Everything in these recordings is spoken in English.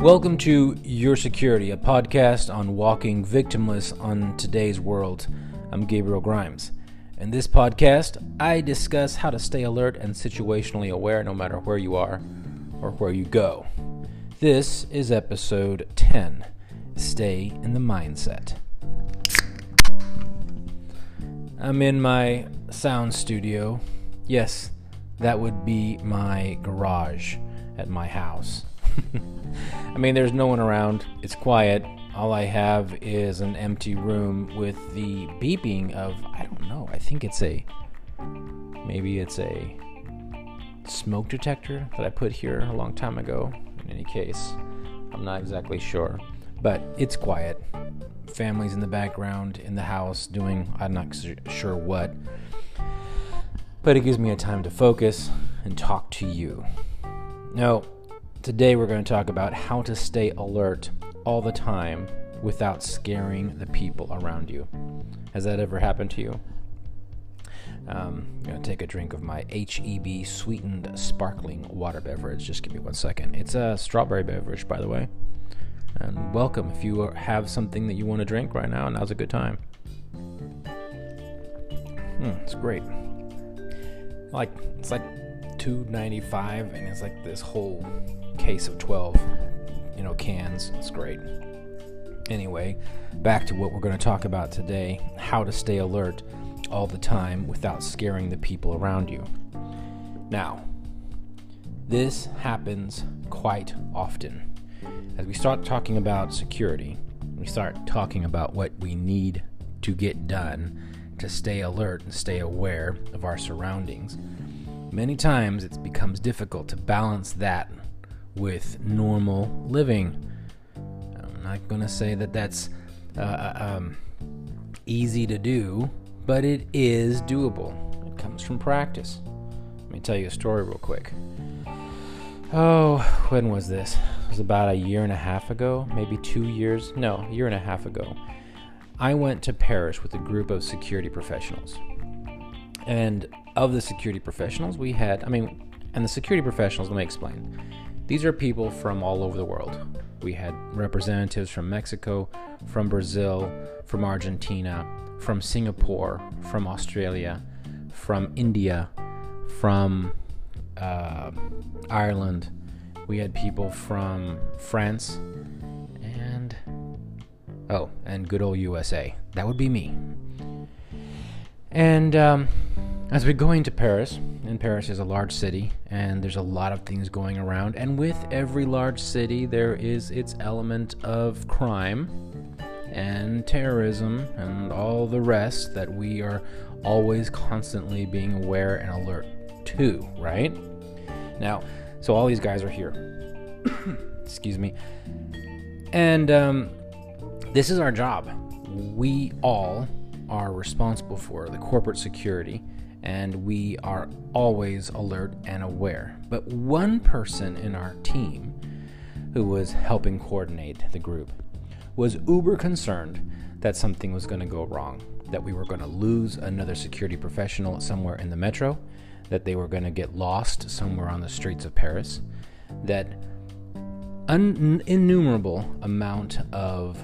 Welcome to You Are Security, a podcast on walking victimless on today's world. I'm Gabriel Grimes. In this podcast, I discuss how to stay alert and situationally aware no matter where you are or where you go. This is episode 10 Stay in the Mindset. I'm in my sound studio. Yes, that would be my garage at my house. I mean, there's no one around. It's quiet. All I have is an empty room with the beeping of, I don't know, I think it's a, maybe it's a smoke detector that I put here a long time ago. In any case, I'm not exactly sure. But it's quiet. Families in the background in the house doing, I'm not sure what. But it gives me a time to focus and talk to you. Now, Today, we're going to talk about how to stay alert all the time without scaring the people around you. Has that ever happened to you? Um, I'm going to take a drink of my HEB sweetened sparkling water beverage. Just give me one second. It's a strawberry beverage, by the way. And welcome if you have something that you want to drink right now. Now's a good time. Hmm, it's great. Like it's like 2.95, and it's like this whole case of 12, you know, cans. It's great. Anyway, back to what we're going to talk about today how to stay alert all the time without scaring the people around you. Now, this happens quite often. As we start talking about security, we start talking about what we need to get done to stay alert and stay aware of our surroundings. Many times it becomes difficult to balance that with normal living. I'm not going to say that that's uh, uh, um, easy to do, but it is doable. It comes from practice. Let me tell you a story real quick. Oh, when was this? It was about a year and a half ago, maybe two years. No, a year and a half ago. I went to Paris with a group of security professionals. And of the security professionals, we had, I mean, and the security professionals, let me explain. These are people from all over the world. We had representatives from Mexico, from Brazil, from Argentina, from Singapore, from Australia, from India, from uh, Ireland. We had people from France and oh, and good old USA. That would be me. And um, as we're going to Paris, and Paris is a large city, and there's a lot of things going around, and with every large city, there is its element of crime and terrorism and all the rest that we are always constantly being aware and alert to, right? Now, so all these guys are here. Excuse me. And um, this is our job. We all are responsible for the corporate security and we are always alert and aware. But one person in our team who was helping coordinate the group was uber concerned that something was going to go wrong, that we were going to lose another security professional somewhere in the metro, that they were going to get lost somewhere on the streets of Paris, that an innumerable amount of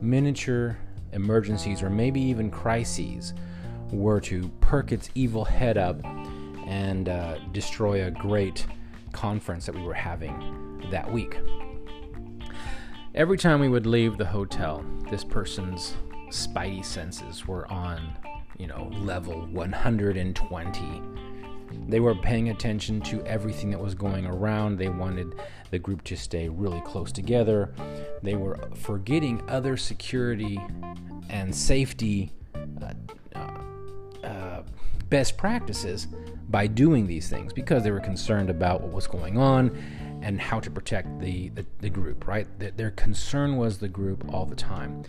miniature emergencies or maybe even crises were to perk its evil head up and uh, destroy a great conference that we were having that week. Every time we would leave the hotel, this person's spidey senses were on, you know, level 120. They were paying attention to everything that was going around. They wanted the group to stay really close together. They were forgetting other security and safety uh, best practices by doing these things because they were concerned about what was going on and how to protect the, the, the group, right? Their concern was the group all the time.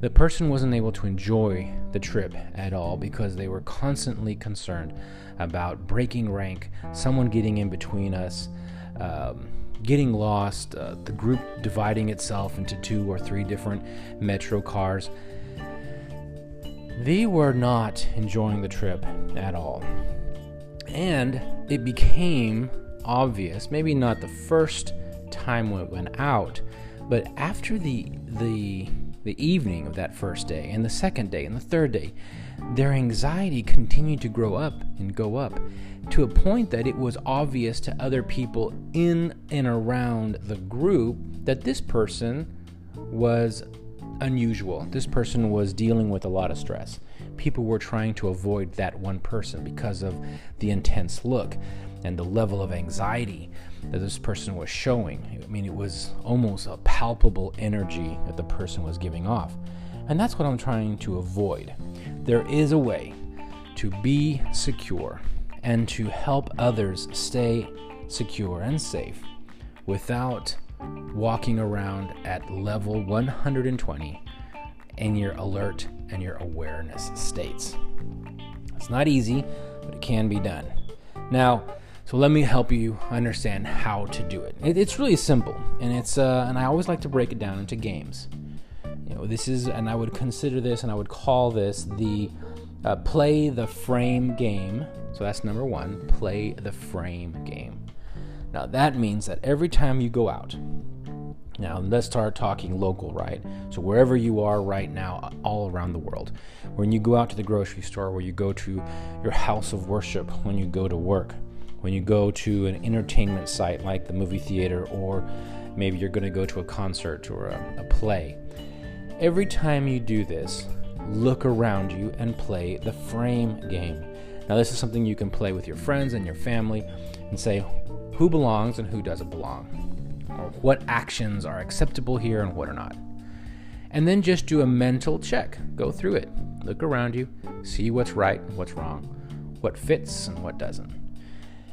The person wasn't able to enjoy the trip at all because they were constantly concerned about breaking rank, someone getting in between us, um, getting lost, uh, the group dividing itself into two or three different metro cars. They were not enjoying the trip at all. And it became obvious, maybe not the first time we went out. But after the the the evening of that first day and the second day and the third day, their anxiety continued to grow up and go up to a point that it was obvious to other people in and around the group that this person was unusual. This person was dealing with a lot of stress. People were trying to avoid that one person because of the intense look and the level of anxiety that this person was showing. I mean, it was almost a palpable energy that the person was giving off. And that's what I'm trying to avoid. There is a way to be secure and to help others stay secure and safe without walking around at level 120 in your alert and your awareness states. It's not easy, but it can be done. Now, so let me help you understand how to do it. it it's really simple, and it's uh, and I always like to break it down into games. You know, this is, and I would consider this, and I would call this the uh, play the frame game. So that's number one. Play the frame game. Now that means that every time you go out, now, let's start talking local, right? So, wherever you are right now, all around the world, when you go out to the grocery store, where you go to your house of worship, when you go to work, when you go to an entertainment site like the movie theater, or maybe you're going to go to a concert or a, a play, every time you do this, look around you and play the frame game. Now, this is something you can play with your friends and your family and say who belongs and who doesn't belong or what actions are acceptable here and what are not. And then just do a mental check. Go through it. Look around you, see what's right and what's wrong, what fits and what doesn't.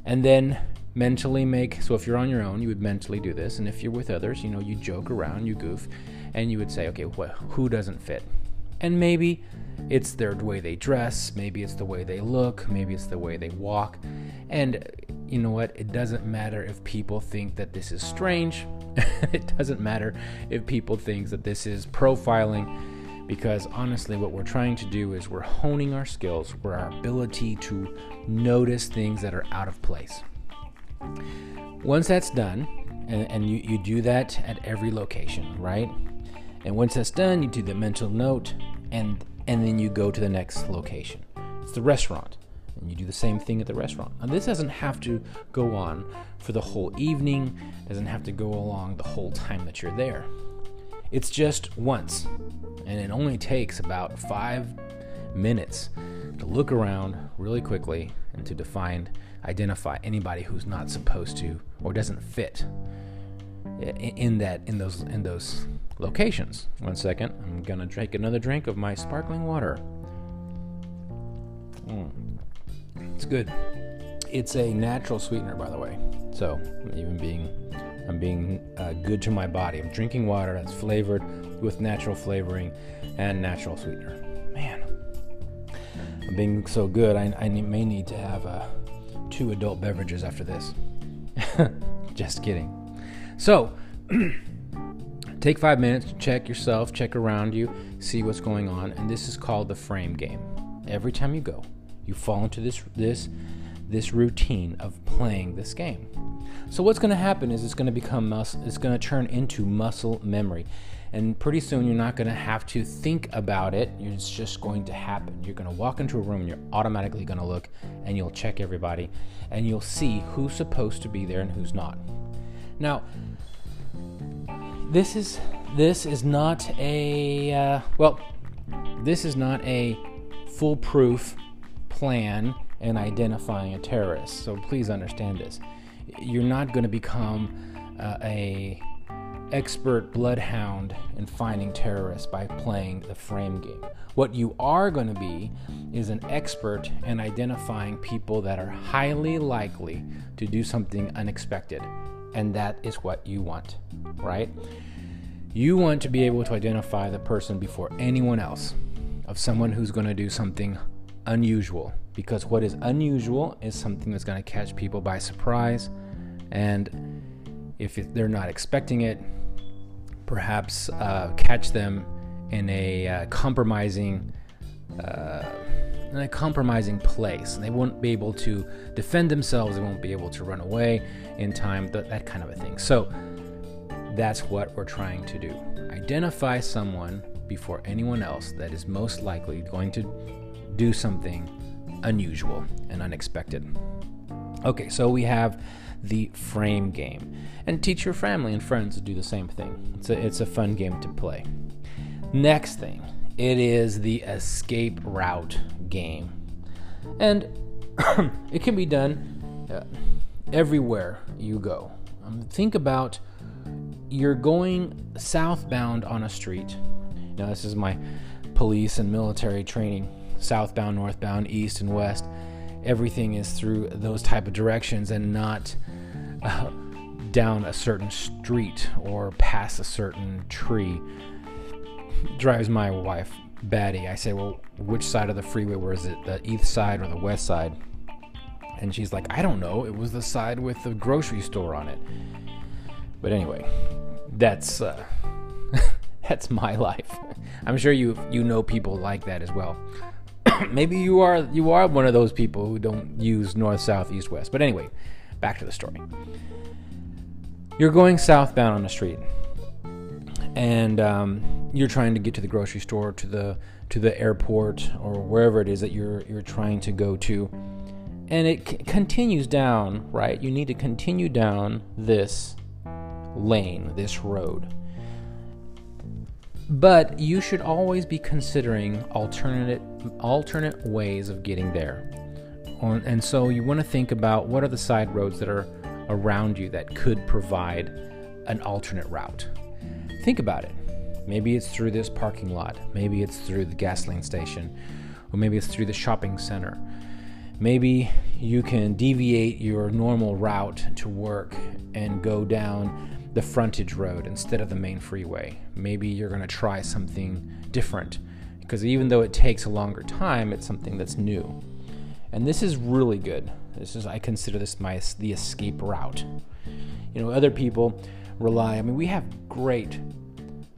And then mentally make so if you're on your own, you would mentally do this. And if you're with others, you know, you joke around, you goof, and you would say, okay, what, who doesn't fit? And maybe it's their way they dress, maybe it's the way they look, maybe it's the way they walk. And you know what? It doesn't matter if people think that this is strange. it doesn't matter if people think that this is profiling because honestly what we're trying to do is we're honing our skills, we're our ability to notice things that are out of place. Once that's done, and, and you, you do that at every location, right? And once that's done, you do the mental note and and then you go to the next location. It's the restaurant and you do the same thing at the restaurant. And this doesn't have to go on for the whole evening, doesn't have to go along the whole time that you're there. It's just once, and it only takes about five minutes to look around really quickly and to define, identify anybody who's not supposed to or doesn't fit in that in those in those locations. One second, I'm gonna drink another drink of my sparkling water. Mm. It's good. It's a natural sweetener, by the way. So even being, I'm being uh, good to my body. I'm drinking water that's flavored with natural flavoring and natural sweetener. Man, I'm being so good. I, I may need to have uh, two adult beverages after this. Just kidding. So. take five minutes, to check yourself, check around you, see what's going on, and this is called the frame game. Every time you go, you fall into this this this routine of playing this game. So what's going to happen is it's going to become muscle. It's going to turn into muscle memory, and pretty soon you're not going to have to think about it. It's just going to happen. You're going to walk into a room and you're automatically going to look, and you'll check everybody, and you'll see who's supposed to be there and who's not. Now, this is this is not a uh, well, this is not a foolproof plan and identifying a terrorist. So please understand this. You're not going to become uh, a expert bloodhound in finding terrorists by playing the frame game. What you are going to be is an expert in identifying people that are highly likely to do something unexpected. And that is what you want, right? You want to be able to identify the person before anyone else of someone who's going to do something unusual because what is unusual is something that's going to catch people by surprise and if they're not expecting it perhaps uh, catch them in a uh, compromising uh, in a compromising place they won't be able to defend themselves they won't be able to run away in time that, that kind of a thing so That's what we're trying to do. Identify someone before anyone else that is most likely going to do something unusual and unexpected. Okay, so we have the frame game. And teach your family and friends to do the same thing. It's a, it's a fun game to play. Next thing, it is the escape route game. And it can be done uh, everywhere you go. Um, think about you're going southbound on a street. Now, this is my police and military training southbound, northbound, east, and west. Everything is through those type of directions and not uh, down a certain street or past a certain tree. Drives my wife batty. I say, Well, which side of the freeway was it? The east side or the west side? And she's like, I don't know. It was the side with the grocery store on it. But anyway, that's uh, that's my life. I'm sure you you know people like that as well. Maybe you are you are one of those people who don't use north, south, east, west. But anyway, back to the story. You're going southbound on the street, and um, you're trying to get to the grocery store, to the to the airport, or wherever it is that you're you're trying to go to, and it c- continues down. Right, you need to continue down this lane, this road. But you should always be considering alternate alternate ways of getting there. And so you want to think about what are the side roads that are around you that could provide an alternate route. Think about it. Maybe it's through this parking lot, maybe it's through the gasoline station, or maybe it's through the shopping center. Maybe you can deviate your normal route to work and go down the frontage road instead of the main freeway. Maybe you're going to try something different because even though it takes a longer time, it's something that's new. And this is really good. This is I consider this my the escape route. You know, other people rely. I mean, we have great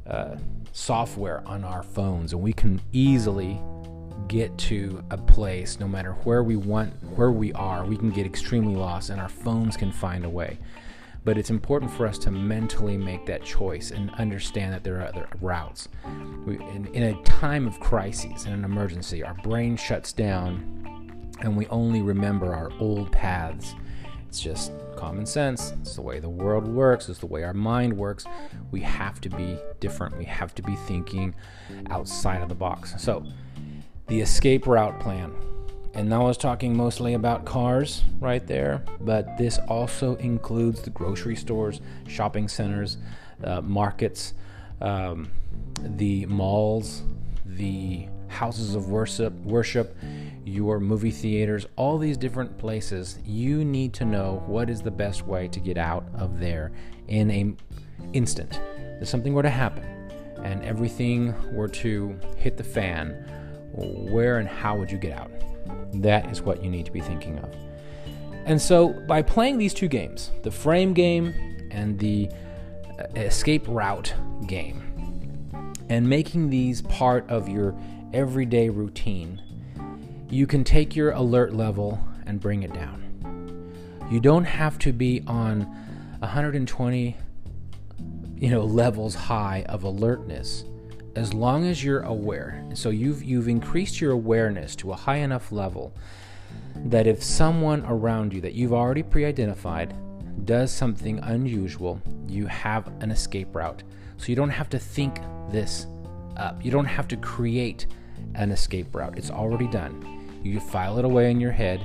uh, software on our phones, and we can easily get to a place no matter where we want where we are we can get extremely lost and our phones can find a way but it's important for us to mentally make that choice and understand that there are other routes. We, in, in a time of crises and an emergency, our brain shuts down and we only remember our old paths. It's just common sense. It's the way the world works, it's the way our mind works. We have to be different. We have to be thinking outside of the box. So, the escape route plan. And I was talking mostly about cars right there, but this also includes the grocery stores, shopping centers, uh, markets, um, the malls, the houses of worship, worship, your movie theaters, all these different places. You need to know what is the best way to get out of there in an instant. If something were to happen and everything were to hit the fan, where and how would you get out? That is what you need to be thinking of. And so, by playing these two games, the frame game and the uh, escape route game, and making these part of your everyday routine, you can take your alert level and bring it down. You don't have to be on 120 you know levels high of alertness as long as you're aware. So you've you've increased your awareness to a high enough level that if someone around you that you've already pre-identified does something unusual, you have an escape route. So you don't have to think this up. You don't have to create an escape route. It's already done. You file it away in your head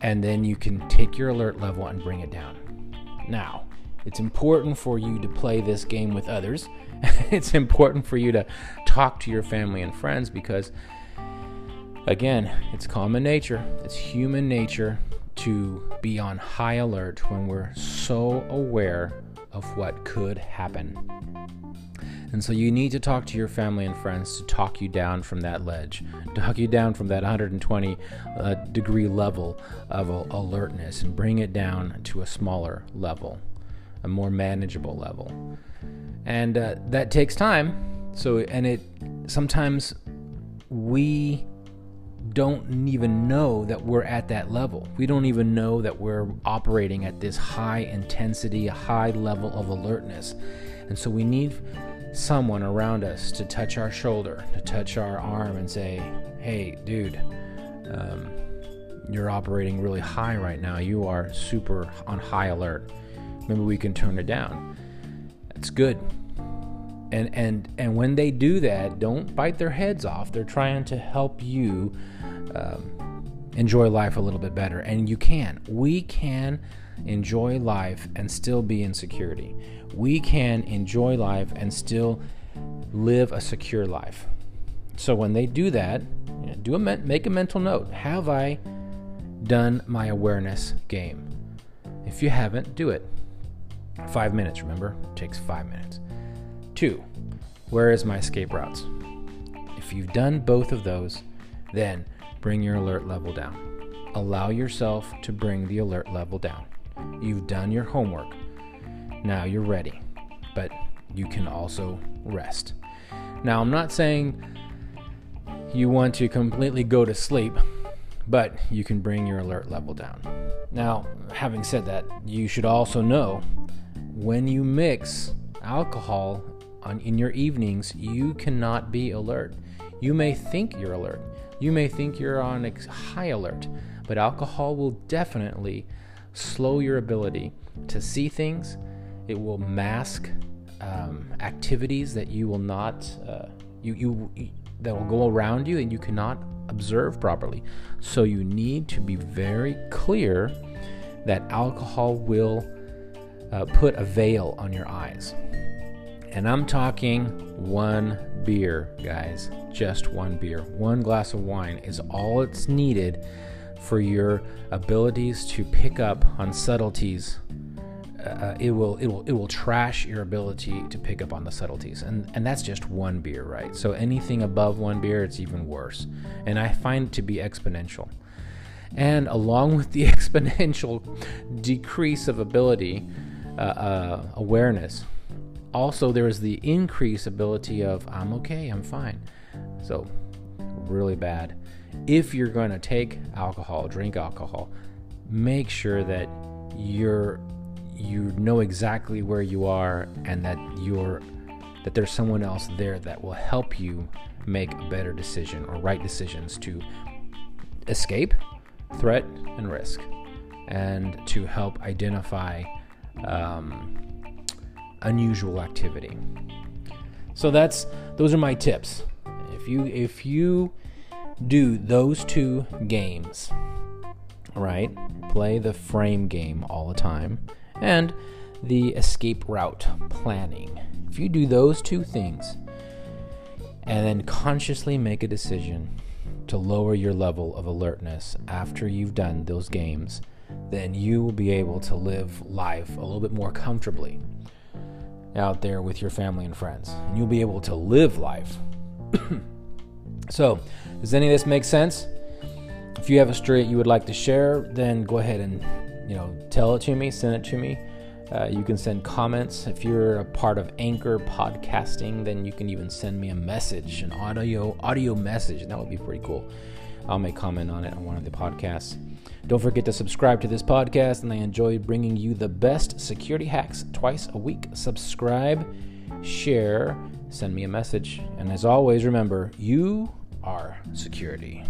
and then you can take your alert level and bring it down. Now, it's important for you to play this game with others. it's important for you to talk to your family and friends because, again, it's common nature, it's human nature to be on high alert when we're so aware of what could happen. And so you need to talk to your family and friends to talk you down from that ledge, talk you down from that 120 uh, degree level of alertness and bring it down to a smaller level a more manageable level. And uh, that takes time. So, and it sometimes we don't even know that we're at that level. We don't even know that we're operating at this high intensity, high level of alertness. And so we need someone around us to touch our shoulder, to touch our arm, and say, hey, dude, um, you're operating really high right now. You are super on high alert. Maybe we can turn it down. That's good. And and and when they do that, don't bite their heads off. They're trying to help you um, enjoy life a little bit better, and you can. We can enjoy life and still be in security. We can enjoy life and still live a secure life. So when they do that, do a make a mental note. Have I done my awareness game? If you haven't, do it. Five minutes, remember? It takes five minutes. Two, where is my escape routes? If you've done both of those, then bring your alert level down. Allow yourself to bring the alert level down. You've done your homework. Now you're ready, but you can also rest. Now, I'm not saying you want to completely go to sleep, but you can bring your alert level down. Now, having said that, you should also know when you mix alcohol on, in your evenings, you cannot be alert. You may think you're alert. You may think you're on high alert, but alcohol will definitely slow your ability to see things. It will mask um, activities that you will not uh, you, you that will go around you and you cannot observe properly. So you need to be very clear that alcohol will uh, put a veil on your eyes. And I'm talking one beer, guys. Just one beer. One glass of wine is all it's needed for your abilities to pick up on subtleties. Uh, it will it will it will trash your ability to pick up on the subtleties and and that's just one beer right so anything above one beer it's even worse and i find it to be exponential and along with the exponential decrease of ability uh, uh, awareness. Also there is the increased ability of i'm okay i'm fine. So really bad. If you're going to take alcohol, drink alcohol, make sure that you're you know exactly where you are and that you're that there's someone else there that will help you make a better decision or right decisions to escape threat and risk and to help identify um, unusual activity so that's those are my tips if you if you do those two games, right? Play the frame game all the time and the escape route planning. If you do those two things and then consciously make a decision to lower your level of alertness after you've done those games, then you will be able to live life a little bit more comfortably out there with your family and friends. And you'll be able to live life So, does any of this make sense? If you have a story you would like to share, then go ahead and you know tell it to me, send it to me. Uh, you can send comments. If you're a part of Anchor podcasting, then you can even send me a message, an audio audio message. And that would be pretty cool. I'll make comment on it on one of the podcasts. Don't forget to subscribe to this podcast, and I enjoy bringing you the best security hacks twice a week. Subscribe, share, send me a message, and as always, remember you are security.